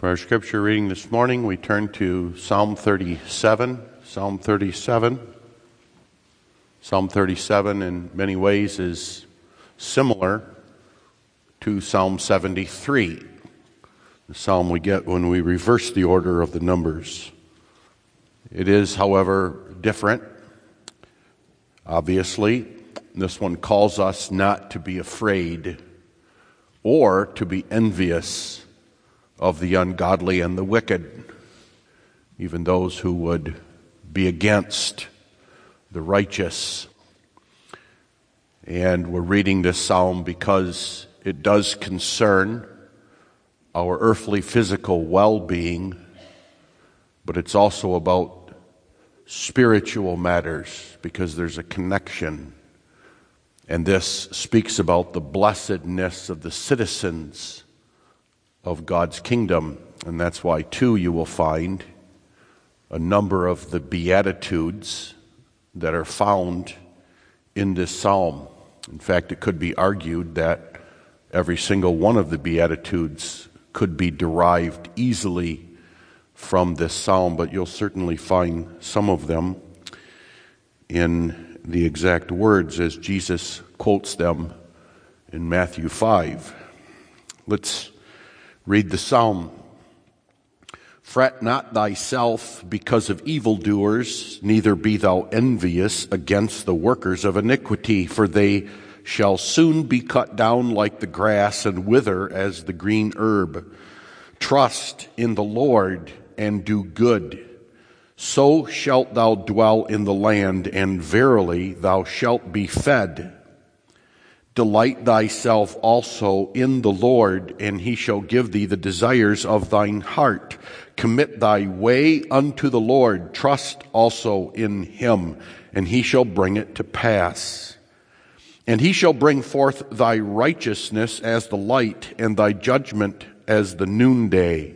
For our scripture reading this morning, we turn to Psalm 37. Psalm 37. Psalm 37, in many ways, is similar to Psalm 73, the psalm we get when we reverse the order of the numbers. It is, however, different. Obviously, this one calls us not to be afraid or to be envious of the ungodly and the wicked, even those who would be against the righteous. And we're reading this psalm because it does concern our earthly physical well being, but it's also about spiritual matters because there's a connection. And this speaks about the blessedness of the citizens of God's kingdom. And that's why, too, you will find a number of the Beatitudes that are found in this psalm. In fact, it could be argued that every single one of the Beatitudes could be derived easily from this psalm, but you'll certainly find some of them in the exact words as Jesus quotes them in Matthew 5. Let's Read the psalm. Fret not thyself because of evildoers, neither be thou envious against the workers of iniquity, for they shall soon be cut down like the grass and wither as the green herb. Trust in the Lord and do good. So shalt thou dwell in the land, and verily thou shalt be fed. Delight thyself also in the Lord, and he shall give thee the desires of thine heart. Commit thy way unto the Lord. Trust also in him, and he shall bring it to pass. And he shall bring forth thy righteousness as the light, and thy judgment as the noonday.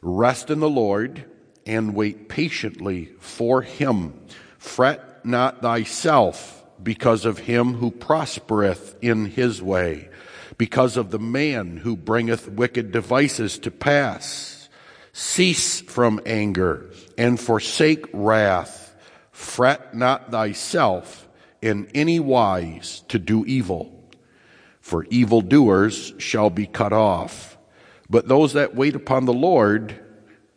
Rest in the Lord, and wait patiently for him. Fret not thyself because of him who prospereth in his way, because of the man who bringeth wicked devices to pass. Cease from anger and forsake wrath. Fret not thyself in any wise to do evil, for evildoers shall be cut off. But those that wait upon the Lord,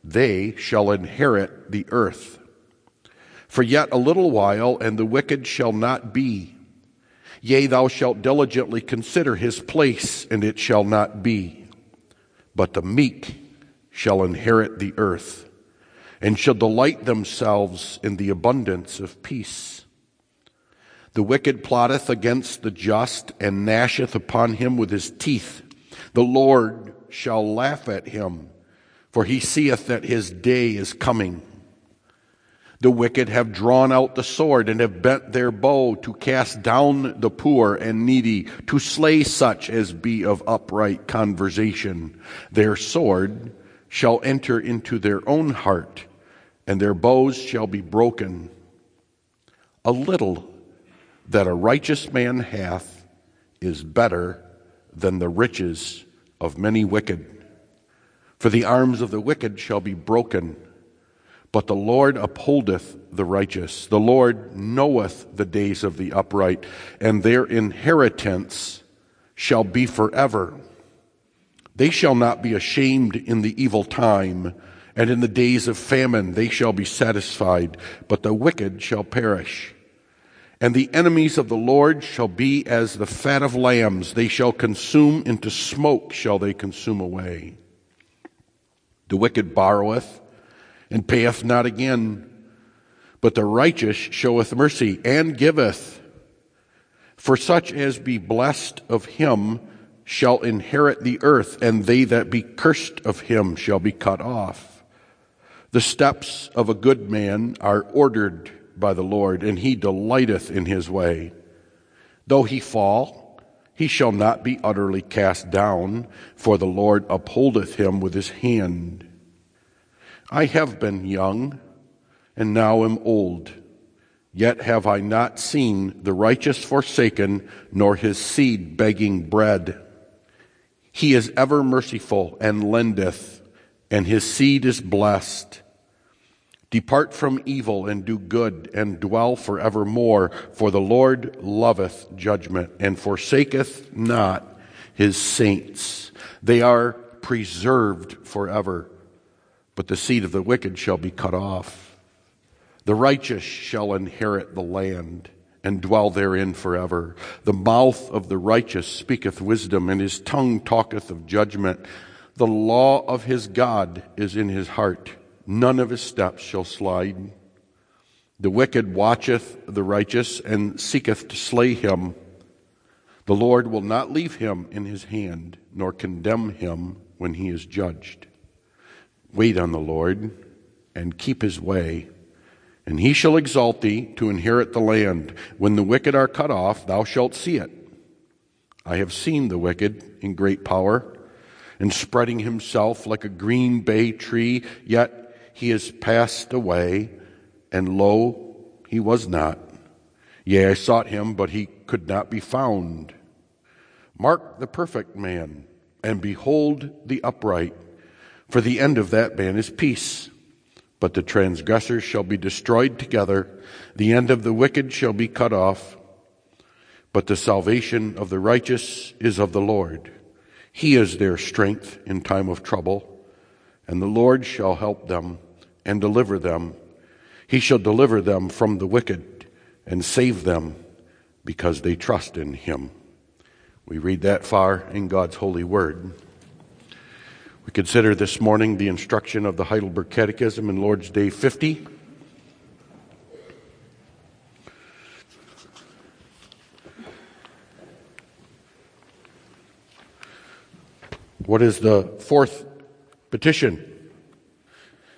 they shall inherit the earth. For yet a little while, and the wicked shall not be. Yea, thou shalt diligently consider his place, and it shall not be. But the meek shall inherit the earth, and shall delight themselves in the abundance of peace. The wicked plotteth against the just, and gnasheth upon him with his teeth. The Lord shall laugh at him, for he seeth that his day is coming. The wicked have drawn out the sword and have bent their bow to cast down the poor and needy, to slay such as be of upright conversation. Their sword shall enter into their own heart, and their bows shall be broken. A little that a righteous man hath is better than the riches of many wicked. For the arms of the wicked shall be broken but the Lord upholdeth the righteous. The Lord knoweth the days of the upright, and their inheritance shall be forever. They shall not be ashamed in the evil time, and in the days of famine they shall be satisfied, but the wicked shall perish. And the enemies of the Lord shall be as the fat of lambs, they shall consume into smoke, shall they consume away. The wicked borroweth and payeth not again. But the righteous showeth mercy and giveth. For such as be blessed of him shall inherit the earth, and they that be cursed of him shall be cut off. The steps of a good man are ordered by the Lord, and he delighteth in his way. Though he fall, he shall not be utterly cast down, for the Lord upholdeth him with his hand. I have been young and now am old. Yet have I not seen the righteous forsaken, nor his seed begging bread. He is ever merciful and lendeth, and his seed is blessed. Depart from evil and do good and dwell forevermore, for the Lord loveth judgment and forsaketh not his saints. They are preserved forever, but the seed of the wicked shall be cut off. The righteous shall inherit the land and dwell therein forever. The mouth of the righteous speaketh wisdom, and his tongue talketh of judgment. The law of his God is in his heart. None of his steps shall slide. The wicked watcheth the righteous and seeketh to slay him. The Lord will not leave him in his hand, nor condemn him when he is judged. Wait on the Lord and keep his way and he shall exalt thee to inherit the land. When the wicked are cut off, thou shalt see it. I have seen the wicked in great power, and spreading himself like a green bay tree, yet he is passed away, and lo, he was not. Yea, I sought him, but he could not be found. Mark the perfect man, and behold the upright, for the end of that man is peace. But the transgressors shall be destroyed together, the end of the wicked shall be cut off. But the salvation of the righteous is of the Lord. He is their strength in time of trouble, and the Lord shall help them and deliver them. He shall deliver them from the wicked and save them because they trust in him. We read that far in God's holy word. We consider this morning the instruction of the Heidelberg Catechism in Lord's Day 50. What is the fourth petition?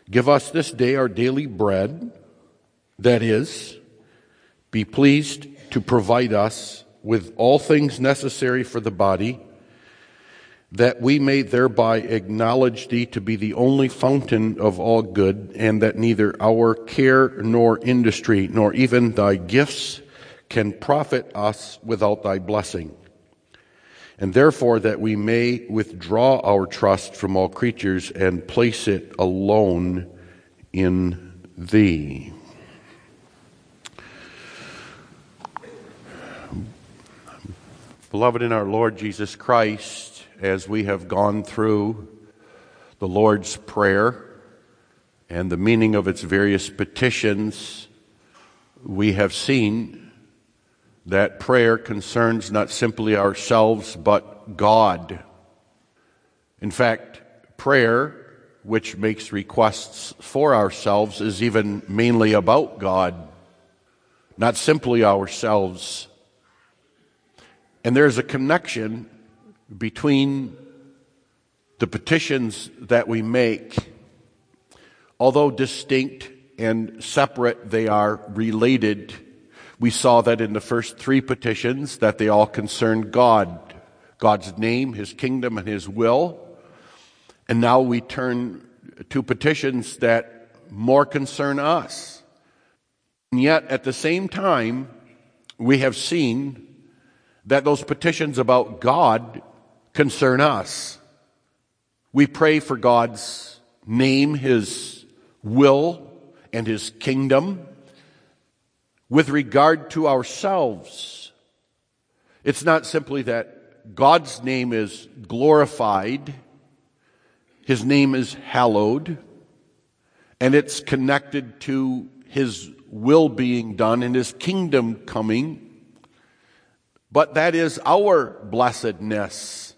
Give us this day our daily bread, that is, be pleased to provide us with all things necessary for the body that we may thereby acknowledge thee to be the only fountain of all good, and that neither our care nor industry nor even thy gifts can profit us without thy blessing. And therefore, that we may withdraw our trust from all creatures and place it alone in thee. Beloved in our Lord Jesus Christ, as we have gone through the Lord's Prayer and the meaning of its various petitions, we have seen that prayer concerns not simply ourselves, but God. In fact, prayer, which makes requests for ourselves, is even mainly about God, not simply ourselves. And there's a connection between the petitions that we make, although distinct and separate, they are related. We saw that in the first three petitions that they all concern God, God's name, His kingdom, and His will. And now we turn to petitions that more concern us. And yet, at the same time, we have seen that those petitions about God concern us. We pray for God's name, His will, and His kingdom. With regard to ourselves, it's not simply that God's name is glorified, His name is hallowed, and it's connected to His will being done and His kingdom coming. But that is our blessedness.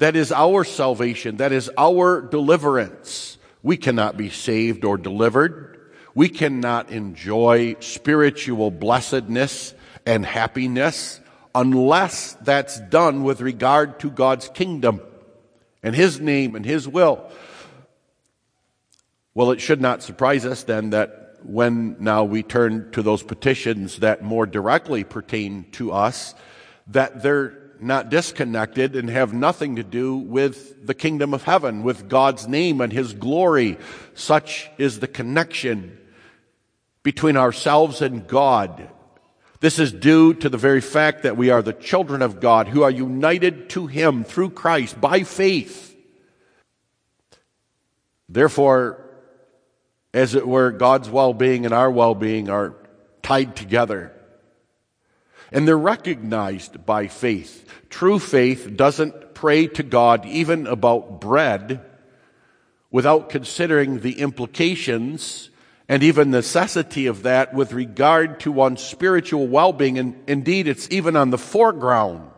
That is our salvation. That is our deliverance. We cannot be saved or delivered. We cannot enjoy spiritual blessedness and happiness unless that's done with regard to God's kingdom and His name and His will. Well, it should not surprise us then that when now we turn to those petitions that more directly pertain to us, that they're not disconnected and have nothing to do with the kingdom of heaven, with God's name and His glory. Such is the connection between ourselves and God. This is due to the very fact that we are the children of God who are united to Him through Christ by faith. Therefore, as it were, God's well being and our well being are tied together. And they're recognized by faith. True faith doesn't pray to God even about bread without considering the implications and even necessity of that with regard to one's spiritual well-being. And indeed, it's even on the foreground.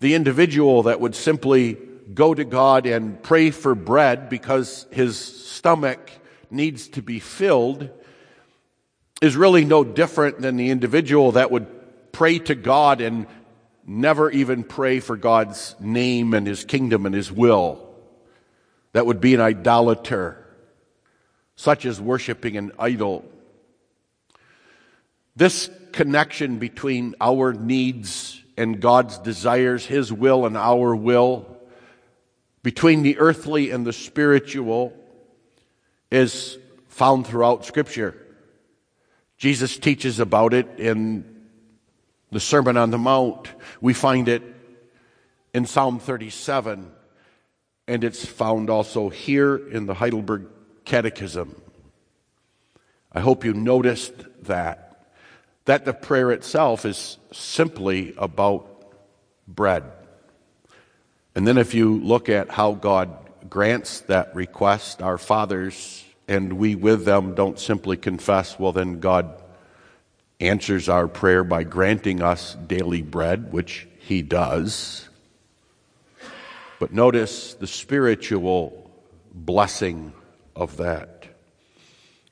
The individual that would simply go to God and pray for bread because his stomach needs to be filled is really no different than the individual that would pray to God and never even pray for God's name and his kingdom and his will. That would be an idolater, such as worshiping an idol. This connection between our needs and God's desires, his will and our will, between the earthly and the spiritual, is found throughout Scripture. Jesus teaches about it in the Sermon on the Mount. We find it in Psalm 37, and it's found also here in the Heidelberg Catechism. I hope you noticed that. That the prayer itself is simply about bread. And then if you look at how God grants that request, our fathers and we with them don't simply confess, well, then God answers our prayer by granting us daily bread, which He does. But notice the spiritual blessing of that.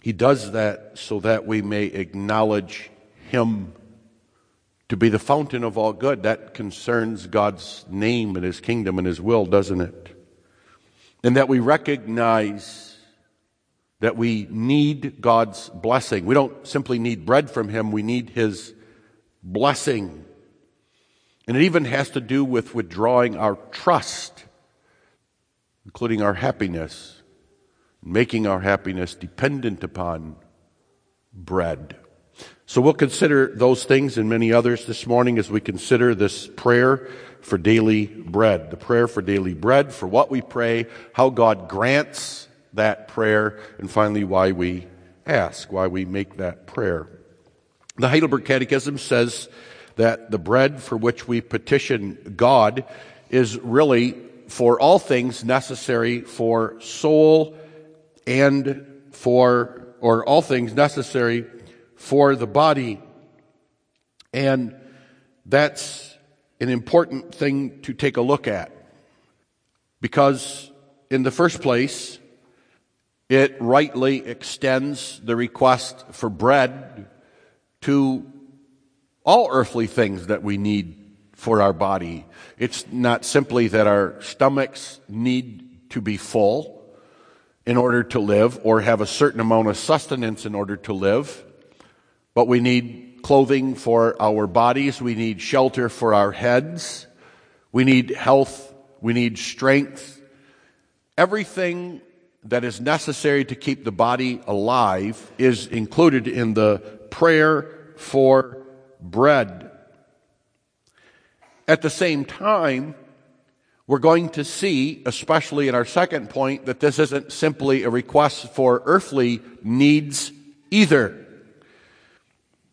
He does that so that we may acknowledge Him to be the fountain of all good. That concerns God's name and His kingdom and His will, doesn't it? And that we recognize that we need God's blessing. We don't simply need bread from Him, we need His blessing. And it even has to do with withdrawing our trust, including our happiness, making our happiness dependent upon bread. So we'll consider those things and many others this morning as we consider this prayer for daily bread. The prayer for daily bread, for what we pray, how God grants that prayer, and finally, why we ask, why we make that prayer. The Heidelberg Catechism says that the bread for which we petition God is really for all things necessary for soul and for, or all things necessary for the body. And that's an important thing to take a look at. Because in the first place, it rightly extends the request for bread to all earthly things that we need for our body. It's not simply that our stomachs need to be full in order to live or have a certain amount of sustenance in order to live, but we need clothing for our bodies, we need shelter for our heads, we need health, we need strength. Everything that is necessary to keep the body alive is included in the prayer for bread. At the same time, we're going to see, especially in our second point, that this isn't simply a request for earthly needs either.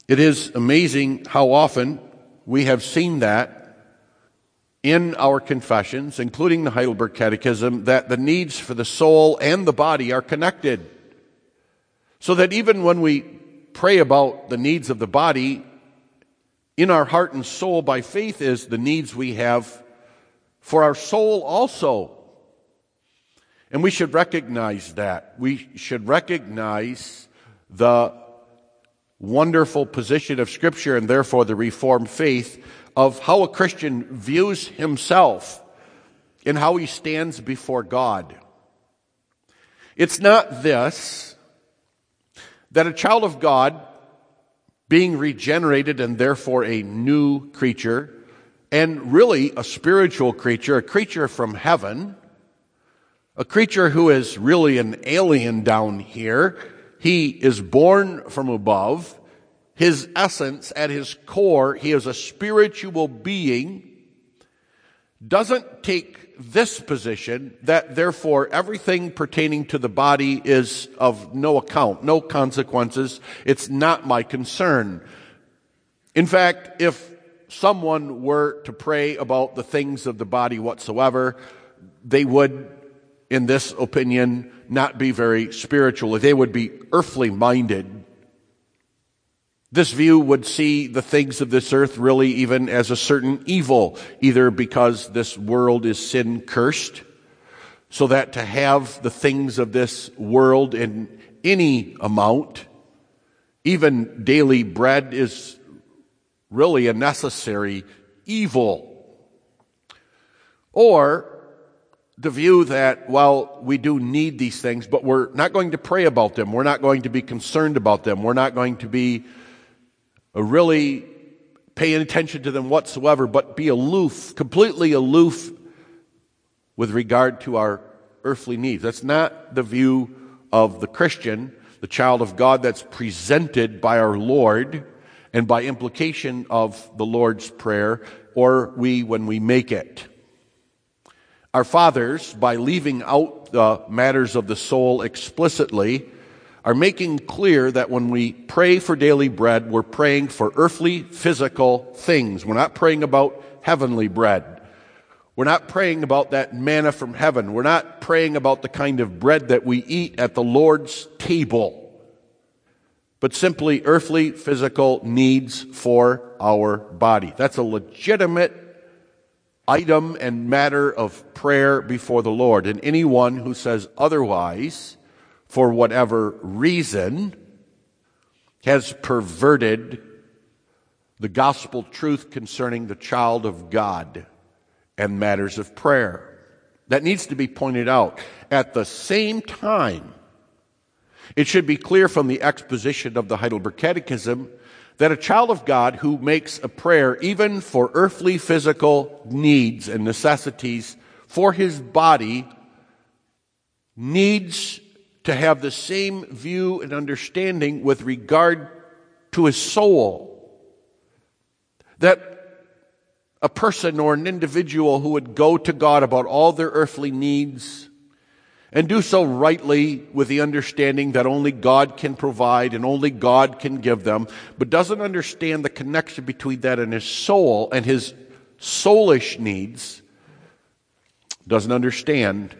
It is amazing how often we have seen that in our confessions, including the Heidelberg Catechism, that the needs for the soul and the body are connected. So that even when we pray about the needs of the body, in our heart and soul by faith is the needs we have for our soul also. And we should recognize that. We should recognize the wonderful position of Scripture and therefore the Reformed faith of how a Christian views himself and how he stands before God. It's not this that a child of God, being regenerated and therefore a new creature, and really a spiritual creature, a creature from heaven, a creature who is really an alien down here, he is born from above his essence, at his core, he is a spiritual being, doesn't take this position that therefore everything pertaining to the body is of no account, no consequences. It's not my concern. In fact, if someone were to pray about the things of the body whatsoever, they would, in this opinion, not be very spiritual. They would be earthly minded. This view would see the things of this earth really even as a certain evil, either because this world is sin cursed, so that to have the things of this world in any amount, even daily bread, is really a necessary evil. Or the view that, well, we do need these things, but we're not going to pray about them. We're not going to be concerned about them. We're not going to be really paying attention to them whatsoever, but be aloof, completely aloof with regard to our earthly needs. That's not the view of the Christian, the child of God that's presented by our Lord and by implication of the Lord's Prayer, or we when we make it. Our fathers, by leaving out the matters of the soul explicitly, are making clear that when we pray for daily bread, we're praying for earthly, physical things. We're not praying about heavenly bread. We're not praying about that manna from heaven. We're not praying about the kind of bread that we eat at the Lord's table but simply earthly physical needs for our body. That's a legitimate item and matter of prayer before the Lord. And anyone who says otherwise, for whatever reason, has perverted the gospel truth concerning the child of God and matters of prayer. That needs to be pointed out. At the same time, it should be clear from the exposition of the Heidelberg Catechism that a child of God who makes a prayer, even for earthly physical needs and necessities for his body, needs to have the same view and understanding with regard to his soul. That a person or an individual who would go to God about all their earthly needs and do so rightly with the understanding that only God can provide and only God can give them, but doesn't understand the connection between that and his soul and his soulish needs, doesn't understand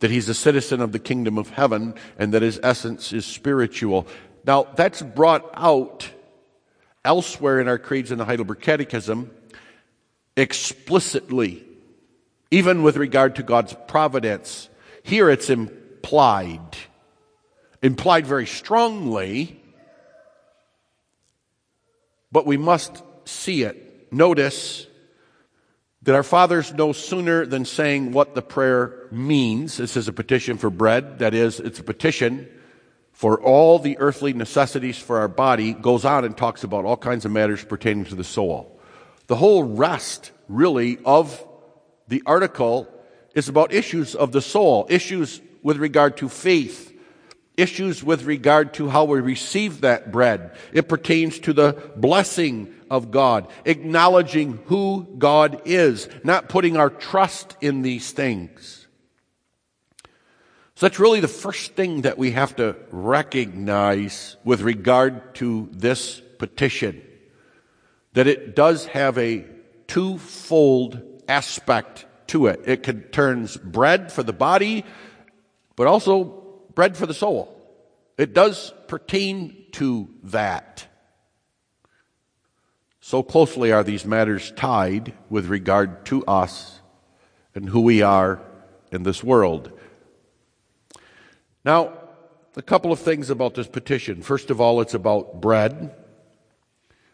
that he's a citizen of the kingdom of heaven and that his essence is spiritual. Now, that's brought out elsewhere in our creeds in the Heidelberg Catechism explicitly, even with regard to God's providence here it's implied, implied very strongly, but we must see it. Notice that our fathers no sooner than saying what the prayer means. This is a petition for bread. That is, it's a petition for all the earthly necessities for our body, goes on and talks about all kinds of matters pertaining to the soul. The whole rest, really, of the article is about issues of the soul, issues with regard to faith, issues with regard to how we receive that bread. It pertains to the blessing of God, acknowledging who God is, not putting our trust in these things. So that's really the first thing that we have to recognize with regard to this petition. That it does have a twofold aspect to it. It concerns bread for the body, but also bread for the soul. It does pertain to that. So closely are these matters tied with regard to us and who we are in this world. Now, a couple of things about this petition. First of all, it's about bread.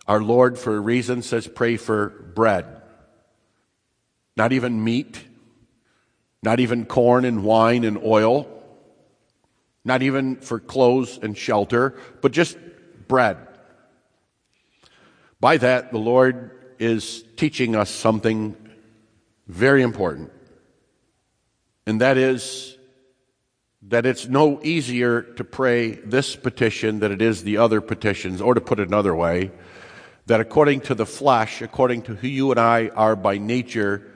Our Lord, for a reason, says pray for bread not even meat, not even corn and wine and oil, not even for clothes and shelter, but just bread. By that, the Lord is teaching us something very important. And that is that it's no easier to pray this petition than it is the other petitions, or to put it another way, that according to the flesh, according to who you and I are by nature,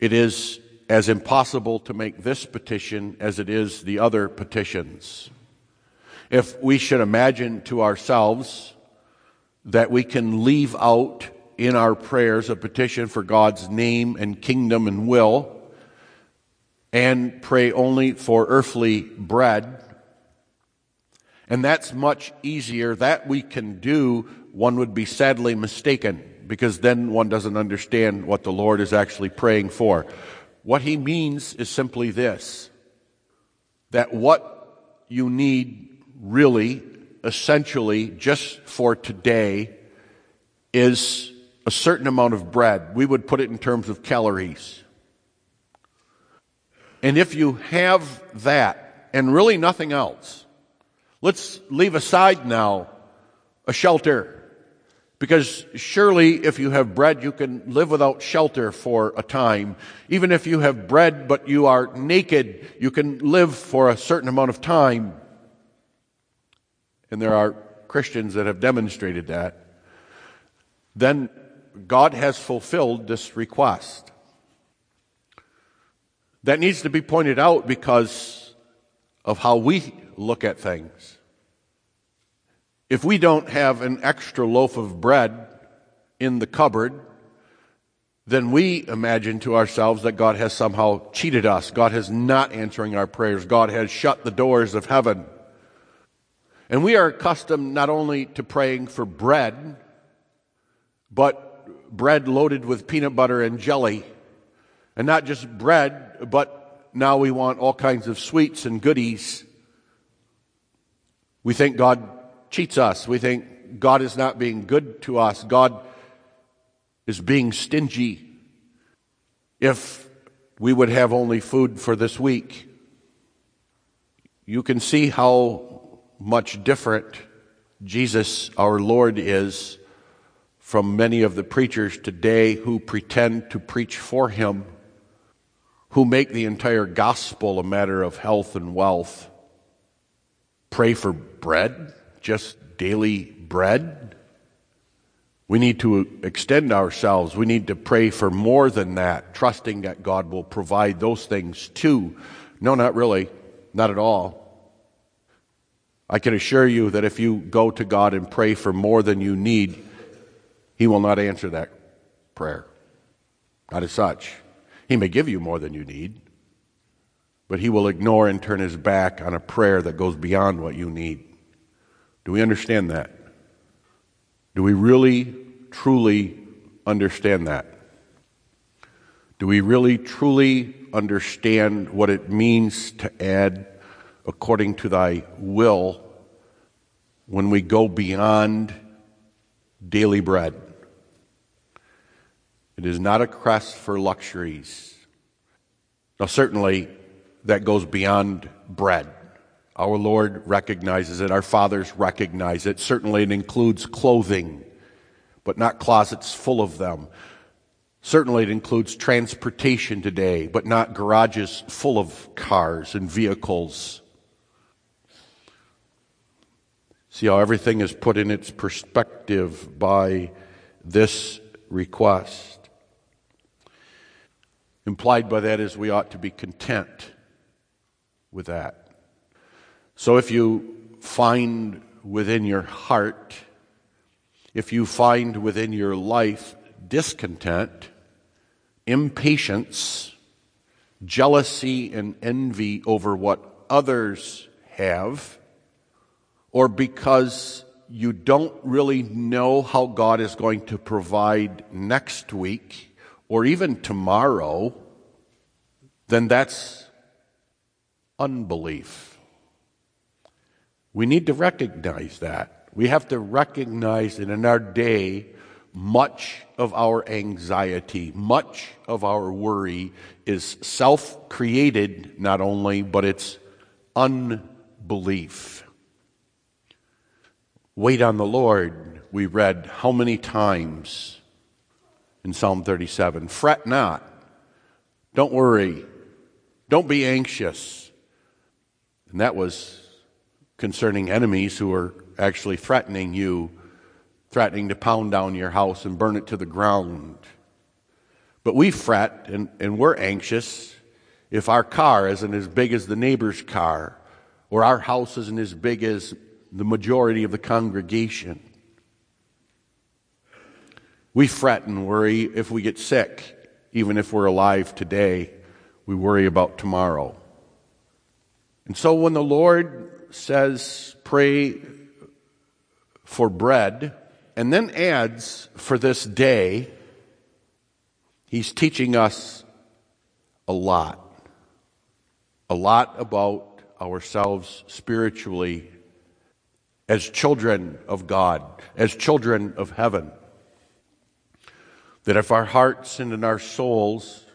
it is as impossible to make this petition as it is the other petitions. If we should imagine to ourselves that we can leave out in our prayers a petition for God's name and kingdom and will, and pray only for earthly bread, and that's much easier. That we can do, one would be sadly mistaken because then one doesn't understand what the Lord is actually praying for. What he means is simply this that what you need really, essentially, just for today is a certain amount of bread. We would put it in terms of calories. And if you have that and really nothing else, let's leave aside now a shelter. Because surely if you have bread, you can live without shelter for a time. Even if you have bread but you are naked, you can live for a certain amount of time. And there are Christians that have demonstrated that. Then God has fulfilled this request. That needs to be pointed out because of how we look at things. If we don't have an extra loaf of bread in the cupboard, then we imagine to ourselves that God has somehow cheated us. God has not answering our prayers. God has shut the doors of heaven. And we are accustomed not only to praying for bread, but bread loaded with peanut butter and jelly and not just bread, but now we want all kinds of sweets and goodies. We think God cheats us. We think God is not being good to us. God is being stingy. If we would have only food for this week, you can see how much different Jesus, our Lord, is from many of the preachers today who pretend to preach for him who make the entire gospel a matter of health and wealth pray for bread, just daily bread. We need to extend ourselves. We need to pray for more than that, trusting that God will provide those things too. No, not really. Not at all. I can assure you that if you go to God and pray for more than you need, He will not answer that prayer. Not as such. He may give you more than you need, but he will ignore and turn his back on a prayer that goes beyond what you need. Do we understand that? Do we really, truly understand that? Do we really, truly understand what it means to add according to thy will when we go beyond daily bread? It is not a quest for luxuries. Now, certainly, that goes beyond bread. Our Lord recognizes it. Our fathers recognize it. Certainly, it includes clothing, but not closets full of them. Certainly, it includes transportation today, but not garages full of cars and vehicles. See how everything is put in its perspective by this request. Implied by that is we ought to be content with that. So if you find within your heart, if you find within your life discontent, impatience, jealousy, and envy over what others have, or because you don't really know how God is going to provide next week, or even tomorrow, then that's unbelief. We need to recognize that. We have to recognize that in our day, much of our anxiety, much of our worry is self created, not only, but it's unbelief. Wait on the Lord, we read how many times in Psalm 37. Fret not. Don't worry. Don't be anxious. And that was concerning enemies who are actually threatening you, threatening to pound down your house and burn it to the ground. But we fret and, and we're anxious if our car isn't as big as the neighbor's car, or our house isn't as big as the majority of the congregation. We fret and worry if we get sick, even if we're alive today. We worry about tomorrow. And so when the Lord says, pray for bread, and then adds for this day, he's teaching us a lot. A lot about ourselves spiritually as children of God, as children of heaven. That if our hearts and in our souls,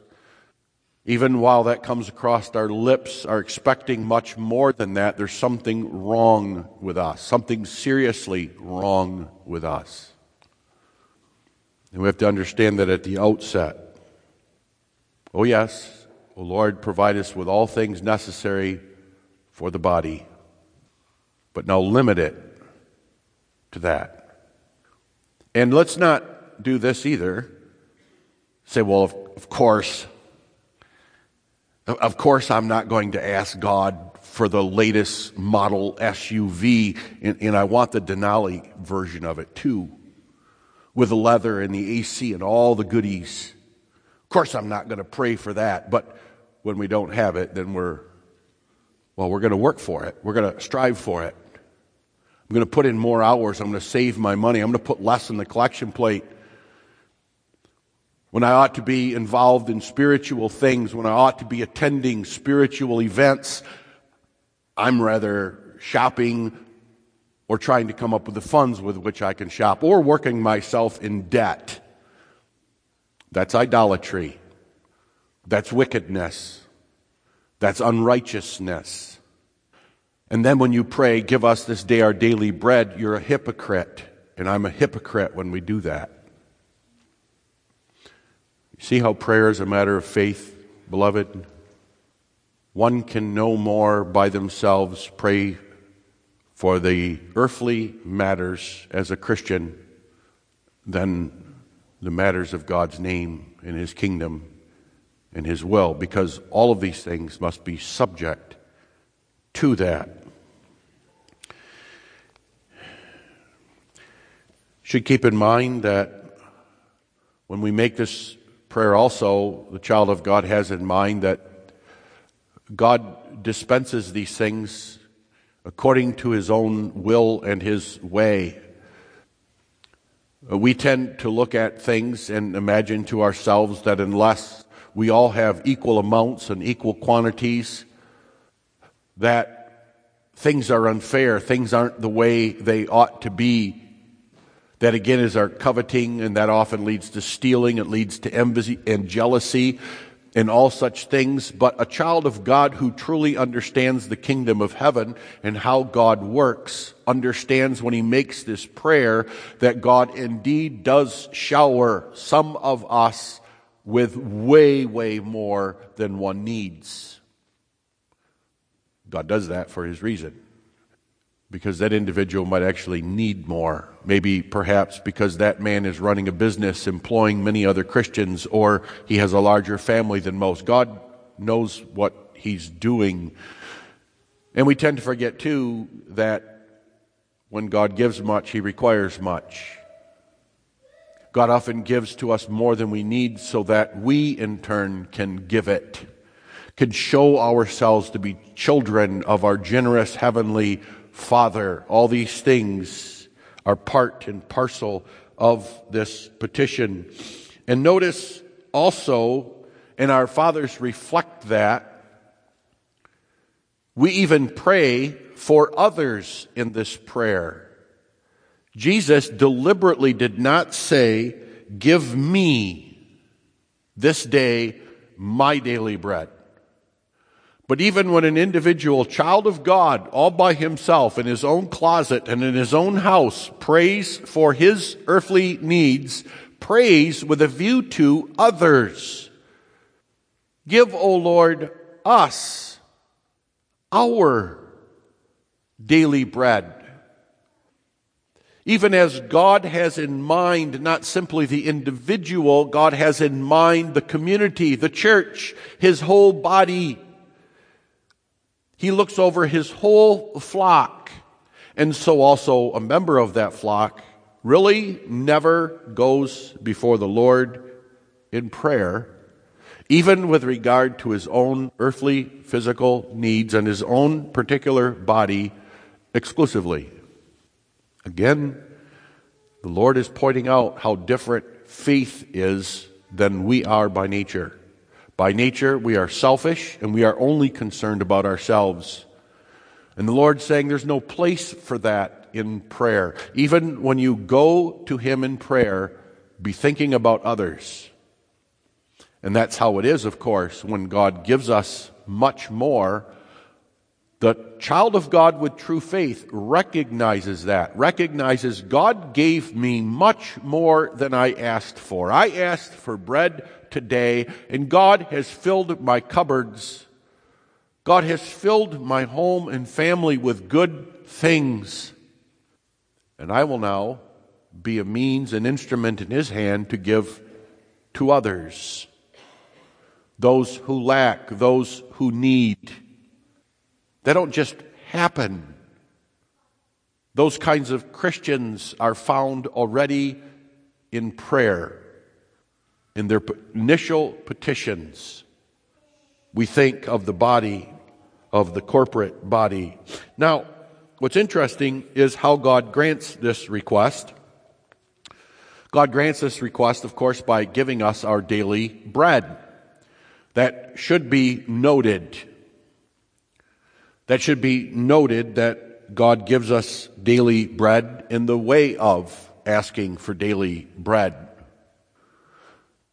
even while that comes across our lips, are expecting much more than that, there's something wrong with us, something seriously wrong with us. And we have to understand that at the outset. Oh, yes, O Lord, provide us with all things necessary for the body, but now limit it to that. And let's not do this either say, well, of, of course, of course, I'm not going to ask God for the latest model SUV, and, and, I want the Denali version of it too, with the leather and the AC and all the goodies. Of course, I'm not going to pray for that, but when we don't have it, then we're, well, we're going to work for it. We're going to strive for it. I'm going to put in more hours. I'm going to save my money. I'm going to put less in the collection plate when I ought to be involved in spiritual things, when I ought to be attending spiritual events, I'm rather shopping or trying to come up with the funds with which I can shop or working myself in debt. That's idolatry. That's wickedness. That's unrighteousness. And then when you pray, give us this day our daily bread, you're a hypocrite. And I'm a hypocrite when we do that. See how prayer is a matter of faith, beloved? One can no more by themselves pray for the earthly matters as a Christian than the matters of God's name and His kingdom and His will, because all of these things must be subject to that. Should keep in mind that when we make this prayer also, the child of God has in mind that God dispenses these things according to his own will and his way. Uh, we tend to look at things and imagine to ourselves that unless we all have equal amounts and equal quantities, that things are unfair, things aren't the way they ought to be that again is our coveting, and that often leads to stealing. It leads to envy and jealousy and all such things. But a child of God who truly understands the kingdom of heaven and how God works understands when he makes this prayer that God indeed does shower some of us with way, way more than one needs. God does that for his reason because that individual might actually need more. Maybe perhaps because that man is running a business employing many other Christians or he has a larger family than most. God knows what he's doing. And we tend to forget too that when God gives much, he requires much. God often gives to us more than we need so that we in turn can give it, can show ourselves to be children of our generous heavenly Father. All these things are part and parcel of this petition. And notice also, and our fathers reflect that, we even pray for others in this prayer. Jesus deliberately did not say, Give me this day my daily bread. But even when an individual child of God, all by himself in his own closet and in his own house, prays for his earthly needs, prays with a view to others. Give, O Lord, us our daily bread. Even as God has in mind not simply the individual, God has in mind the community, the church, His whole body. He looks over His whole flock. And so also a member of that flock really never goes before the Lord in prayer, even with regard to his own earthly physical needs and his own particular body exclusively. Again, the Lord is pointing out how different faith is than we are by nature. By nature, we are selfish and we are only concerned about ourselves. And the Lord's saying there's no place for that in prayer. Even when you go to Him in prayer, be thinking about others. And that's how it is, of course, when God gives us much more. The child of God with true faith recognizes that, recognizes God gave me much more than I asked for. I asked for bread today, and God has filled my cupboards. God has filled my home and family with good things. And I will now be a means, an instrument in his hand to give to others. Those who lack, those who need. They don't just happen. Those kinds of Christians are found already in prayer, in their initial petitions. We think of the body, of the corporate body. Now, What's interesting is how God grants this request. God grants this request, of course, by giving us our daily bread. That should be noted. That should be noted that God gives us daily bread in the way of asking for daily bread.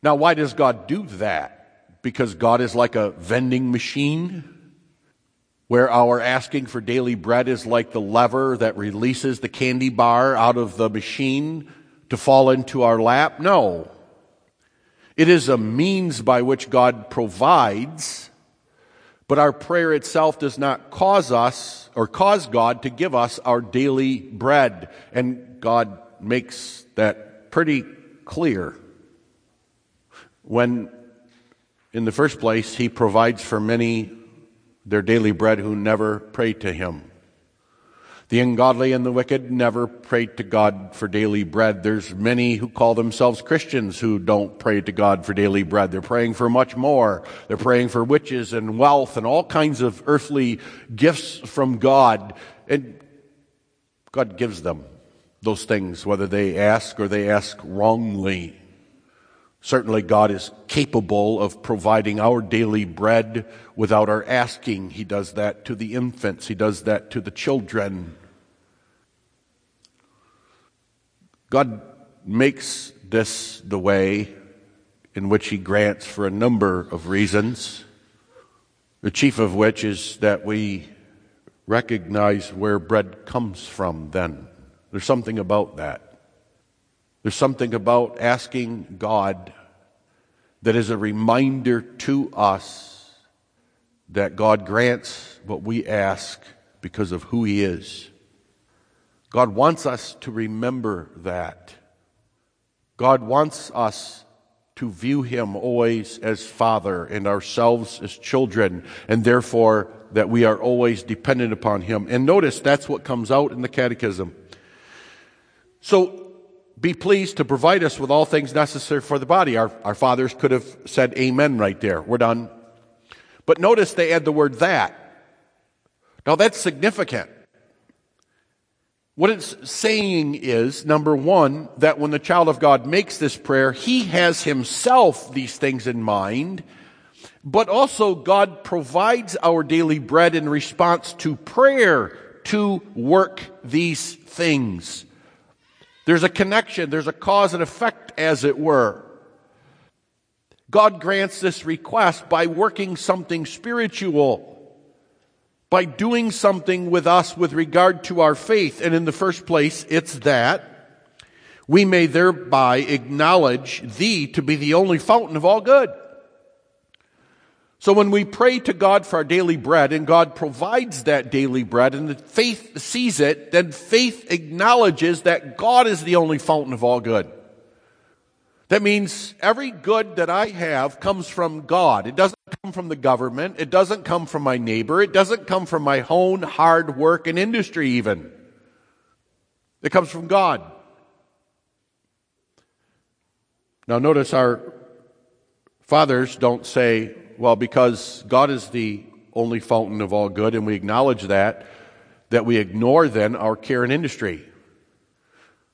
Now, why does God do that? Because God is like a vending machine? where our asking for daily bread is like the lever that releases the candy bar out of the machine to fall into our lap? No. It is a means by which God provides, but our prayer itself does not cause us or cause God to give us our daily bread. And God makes that pretty clear. When, in the first place, He provides for many their daily bread who never pray to him. The ungodly and the wicked never pray to God for daily bread. There's many who call themselves Christians who don't pray to God for daily bread. They're praying for much more. They're praying for riches and wealth and all kinds of earthly gifts from God. And God gives them those things, whether they ask or they ask wrongly. Certainly, God is capable of providing our daily bread without our asking. He does that to the infants, He does that to the children. God makes this the way in which He grants for a number of reasons, the chief of which is that we recognize where bread comes from, then. There's something about that. There's something about asking God that is a reminder to us that God grants what we ask because of who He is. God wants us to remember that. God wants us to view Him always as Father and ourselves as children, and therefore that we are always dependent upon Him. And notice that's what comes out in the Catechism. So be pleased to provide us with all things necessary for the body. Our, our fathers could have said amen right there. We're done. But notice they add the word that. Now that's significant. What it's saying is, number one, that when the child of God makes this prayer, he has himself these things in mind, but also God provides our daily bread in response to prayer to work these things. There's a connection, there's a cause and effect, as it were. God grants this request by working something spiritual, by doing something with us with regard to our faith. And in the first place, it's that we may thereby acknowledge Thee to be the only fountain of all good. So when we pray to God for our daily bread and God provides that daily bread and the faith sees it, then faith acknowledges that God is the only fountain of all good. That means every good that I have comes from God. It doesn't come from the government. It doesn't come from my neighbor. It doesn't come from my own hard work and industry even. It comes from God. Now notice our fathers don't say, well, because God is the only fountain of all good, and we acknowledge that, that we ignore then our care and industry.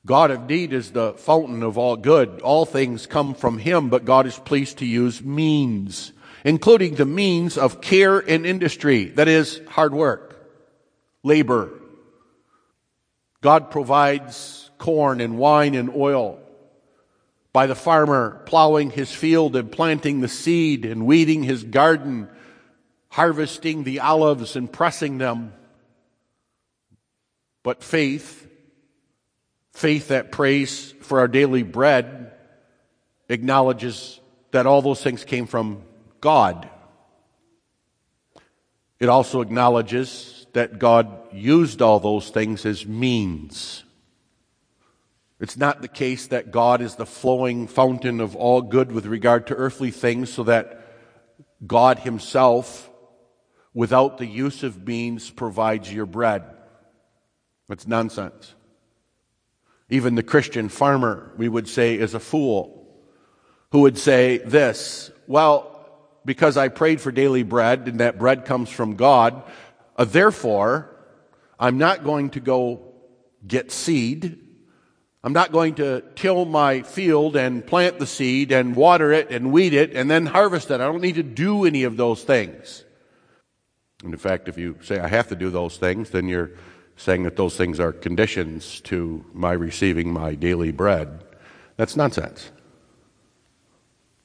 God indeed is the fountain of all good. All things come from Him, but God is pleased to use means, including the means of care and industry. That is hard work, labor. God provides corn and wine and oil by the farmer plowing his field and planting the seed and weeding his garden, harvesting the olives and pressing them. But faith, faith that prays for our daily bread, acknowledges that all those things came from God. It also acknowledges that God used all those things as means. It's not the case that God is the flowing fountain of all good with regard to earthly things, so that God Himself, without the use of means, provides your bread. That's nonsense. Even the Christian farmer, we would say, is a fool who would say this Well, because I prayed for daily bread and that bread comes from God, uh, therefore, I'm not going to go get seed I'm not going to till my field and plant the seed and water it and weed it and then harvest it. I don't need to do any of those things. And in fact, if you say I have to do those things, then you're saying that those things are conditions to my receiving my daily bread. That's nonsense.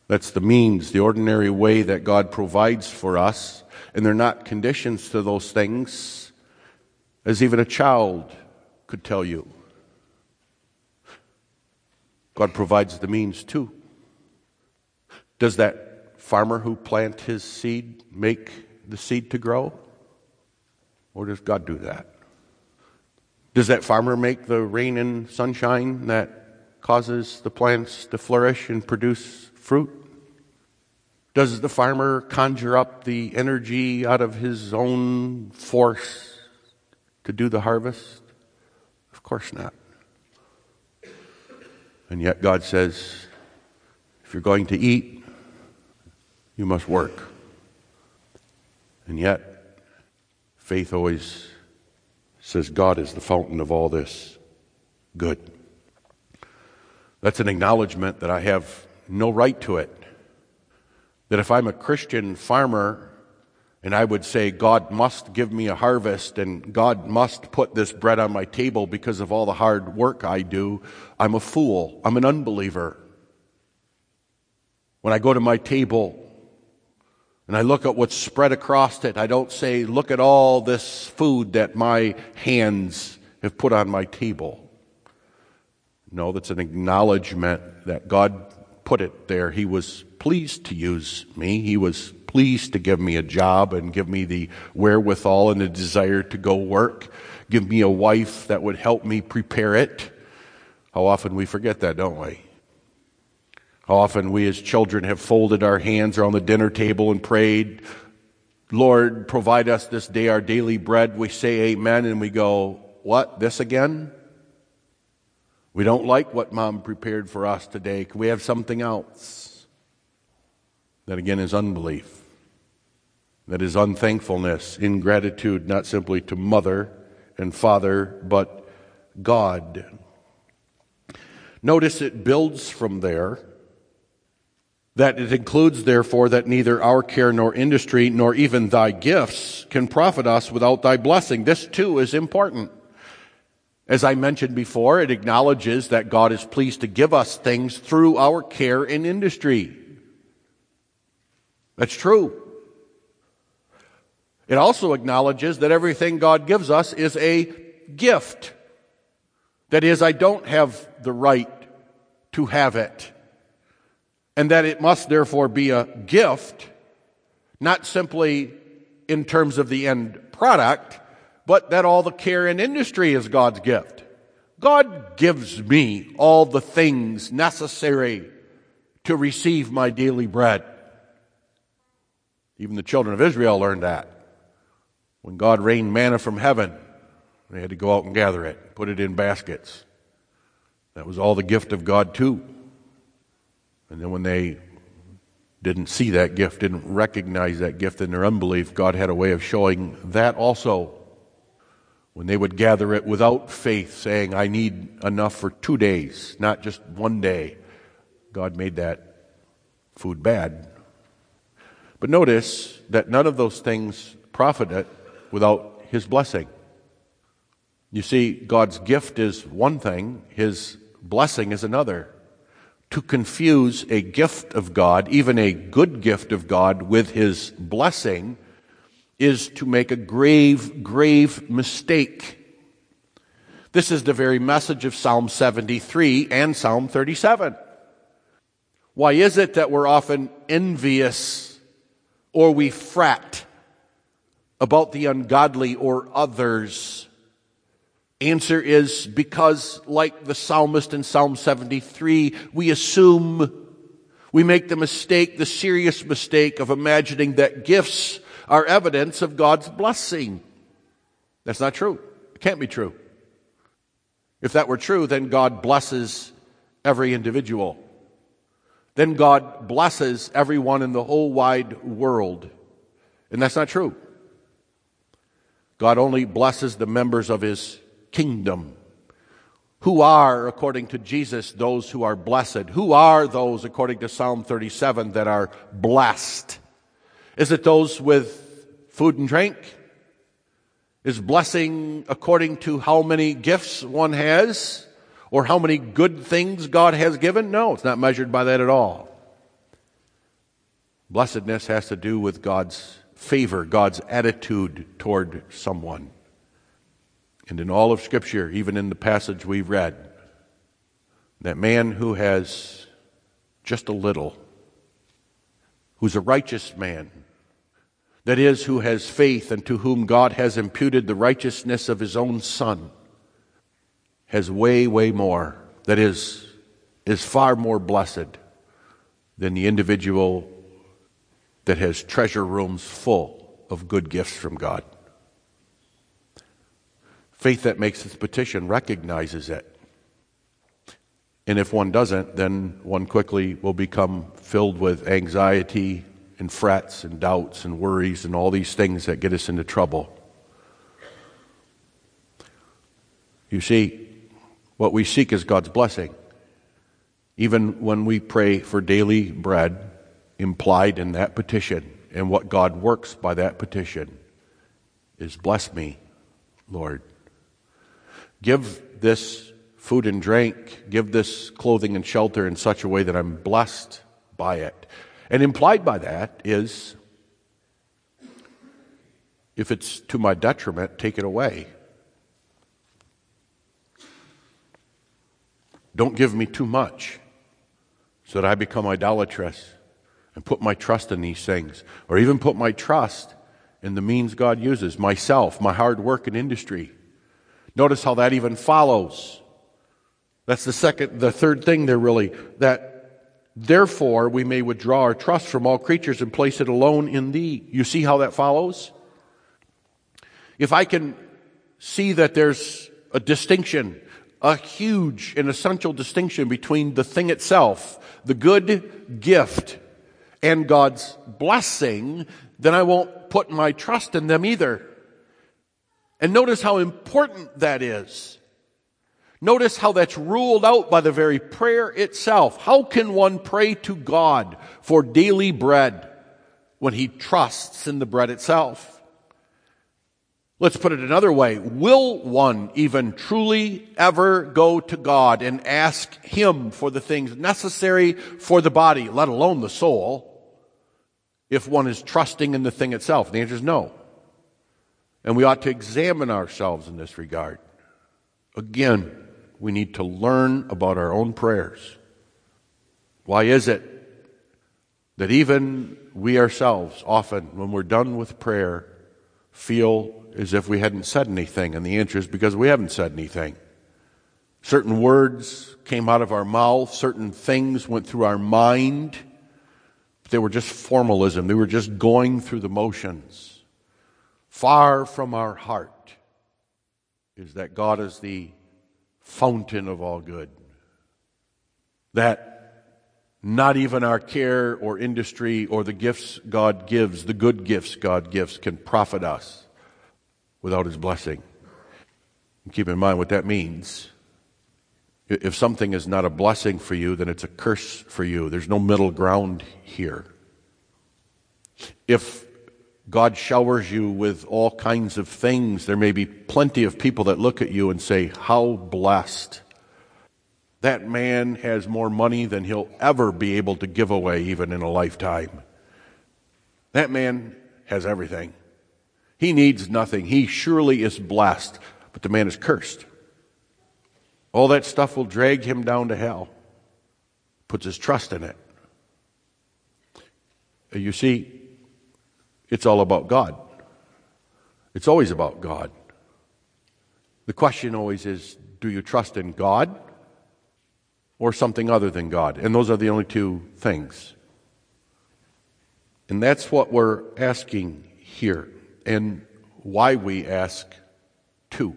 That's the means, the ordinary way that God provides for us, and they're not conditions to those things, as even a child could tell you. God provides the means too. Does that farmer who plant his seed make the seed to grow? Or does God do that? Does that farmer make the rain and sunshine that causes the plants to flourish and produce fruit? Does the farmer conjure up the energy out of his own force to do the harvest? Of course not. And yet God says, if you're going to eat, you must work. And yet, faith always says God is the fountain of all this good. That's an acknowledgement that I have no right to it. That if I'm a Christian farmer and I would say, God must give me a harvest and God must put this bread on my table because of all the hard work I do. I'm a fool. I'm an unbeliever. When I go to my table and I look at what's spread across it, I don't say, look at all this food that my hands have put on my table. No, that's an acknowledgement that God put it there. He was pleased to use me. He was pleased to give me a job and give me the wherewithal and the desire to go work. Give me a wife that would help me prepare it. How often we forget that, don't we? How often we as children have folded our hands around the dinner table and prayed, Lord, provide us this day our daily bread. We say amen and we go, What? This again? We don't like what mom prepared for us today. Can we have something else? That again is unbelief. That is unthankfulness, ingratitude, not simply to mother and father, but God. Notice it builds from there. That it includes, therefore, that neither our care nor industry nor even thy gifts can profit us without thy blessing. This too is important. As I mentioned before, it acknowledges that God is pleased to give us things through our care and industry. That's true. It also acknowledges that everything God gives us is a gift. That is, I don't have the right to have it. And that it must therefore be a gift Not simply in terms of the end product, but that all the care and industry is God's gift. God gives me all the things necessary to receive my daily bread. Even the children of Israel learned that. When God rained manna from heaven, they had to go out and gather it, put it in baskets. That was all the gift of God, too. And then when they didn't see that gift, didn't recognize that gift in their unbelief, God had a way of showing that also. When they would gather it without faith, saying, I need enough for two days, not just one day, God made that food bad. But notice that none of those things profited without His blessing. You see, God's gift is one thing, His blessing is another. To confuse a gift of God, even a good gift of God, with His blessing is to make a grave, grave mistake. This is the very message of Psalm 73 and Psalm 37. Why is it that we're often envious or we fret about the ungodly or others? Answer is because, like the psalmist in Psalm 73, we assume, we make the mistake, the serious mistake of imagining that gifts are evidence of God's blessing. That's not true. It can't be true. If that were true, then God blesses every individual then God blesses everyone in the whole wide world. And that's not true. God only blesses the members of his kingdom. Who are, according to Jesus, those who are blessed? Who are those, according to Psalm 37, that are blessed? Is it those with food and drink? Is blessing according to how many gifts one has? or how many good things God has given. No, it's not measured by that at all. Blessedness has to do with God's favor, God's attitude toward someone. And in all of Scripture, even in the passage we've read, that man who has just a little, who's a righteous man, that is, who has faith and to whom God has imputed the righteousness of his own Son, has way, way more, that is, is far more blessed than the individual that has treasure rooms full of good gifts from God. Faith that makes its petition recognizes it. And if one doesn't, then one quickly will become filled with anxiety and frets and doubts and worries and all these things that get us into trouble. You see, what we seek is God's blessing. Even when we pray for daily bread, implied in that petition, and what God works by that petition, is bless me, Lord. Give this food and drink, give this clothing and shelter in such a way that I'm blessed by it. And implied by that is if it's to my detriment, take it away. Don't give me too much so that I become idolatrous and put my trust in these things, or even put my trust in the means God uses, myself, my hard work and industry. Notice how that even follows. That's the second, the third thing there really, that therefore we may withdraw our trust from all creatures and place it alone in thee. You see how that follows? If I can see that there's a distinction a huge and essential distinction between the thing itself, the good gift, and God's blessing, then I won't put my trust in them either. And notice how important that is. Notice how that's ruled out by the very prayer itself. How can one pray to God for daily bread when he trusts in the bread itself? Let's put it another way. Will one even truly ever go to God and ask Him for the things necessary for the body, let alone the soul, if one is trusting in the thing itself? The answer is no. And we ought to examine ourselves in this regard. Again, we need to learn about our own prayers. Why is it that even we ourselves, often when we're done with prayer, feel as if we hadn't said anything. And the answer is because we haven't said anything. Certain words came out of our mouth, certain things went through our mind, they were just formalism. They were just going through the motions. Far from our heart is that God is the fountain of all good. That not even our care or industry or the gifts God gives, the good gifts God gives, can profit us without His blessing. And keep in mind what that means. If something is not a blessing for you, then it's a curse for you. There's no middle ground here. If God showers you with all kinds of things, there may be plenty of people that look at you and say, How blessed. That man has more money than he'll ever be able to give away, even in a lifetime. That man has everything. He needs nothing. He surely is blessed, but the man is cursed. All that stuff will drag him down to hell. Puts his trust in it. You see, it's all about God. It's always about God. The question always is do you trust in God or something other than God? And those are the only two things. And that's what we're asking here and why we ask too.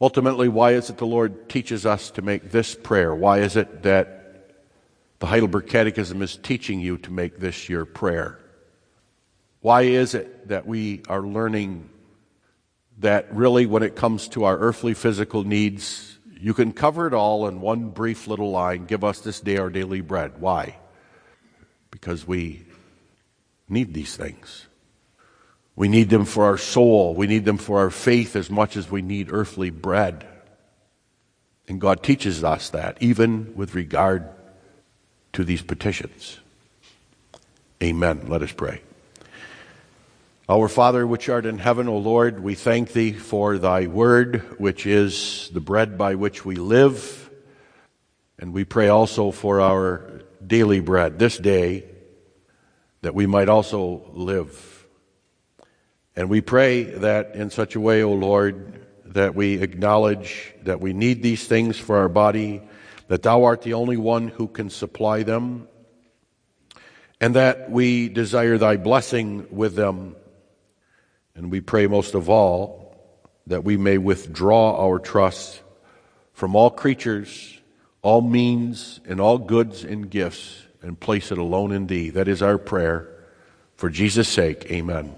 Ultimately, why is it the Lord teaches us to make this prayer? Why is it that the Heidelberg Catechism is teaching you to make this your prayer? Why is it that we are learning that really, when it comes to our earthly physical needs, you can cover it all in one brief little line give us this day our daily bread? Why? Because we need these things. We need them for our soul. We need them for our faith as much as we need earthly bread. And God teaches us that, even with regard to these petitions. Amen. Let us pray. Our Father, which art in heaven, O Lord, we thank thee for thy word, which is the bread by which we live. And we pray also for our daily bread this day, that we might also live and we pray that in such a way, O Lord, that we acknowledge that we need these things for our body, that Thou art the only one who can supply them, and that we desire Thy blessing with them. And we pray most of all that we may withdraw our trust from all creatures, all means, and all goods and gifts, and place it alone in Thee. That is our prayer. For Jesus' sake, amen.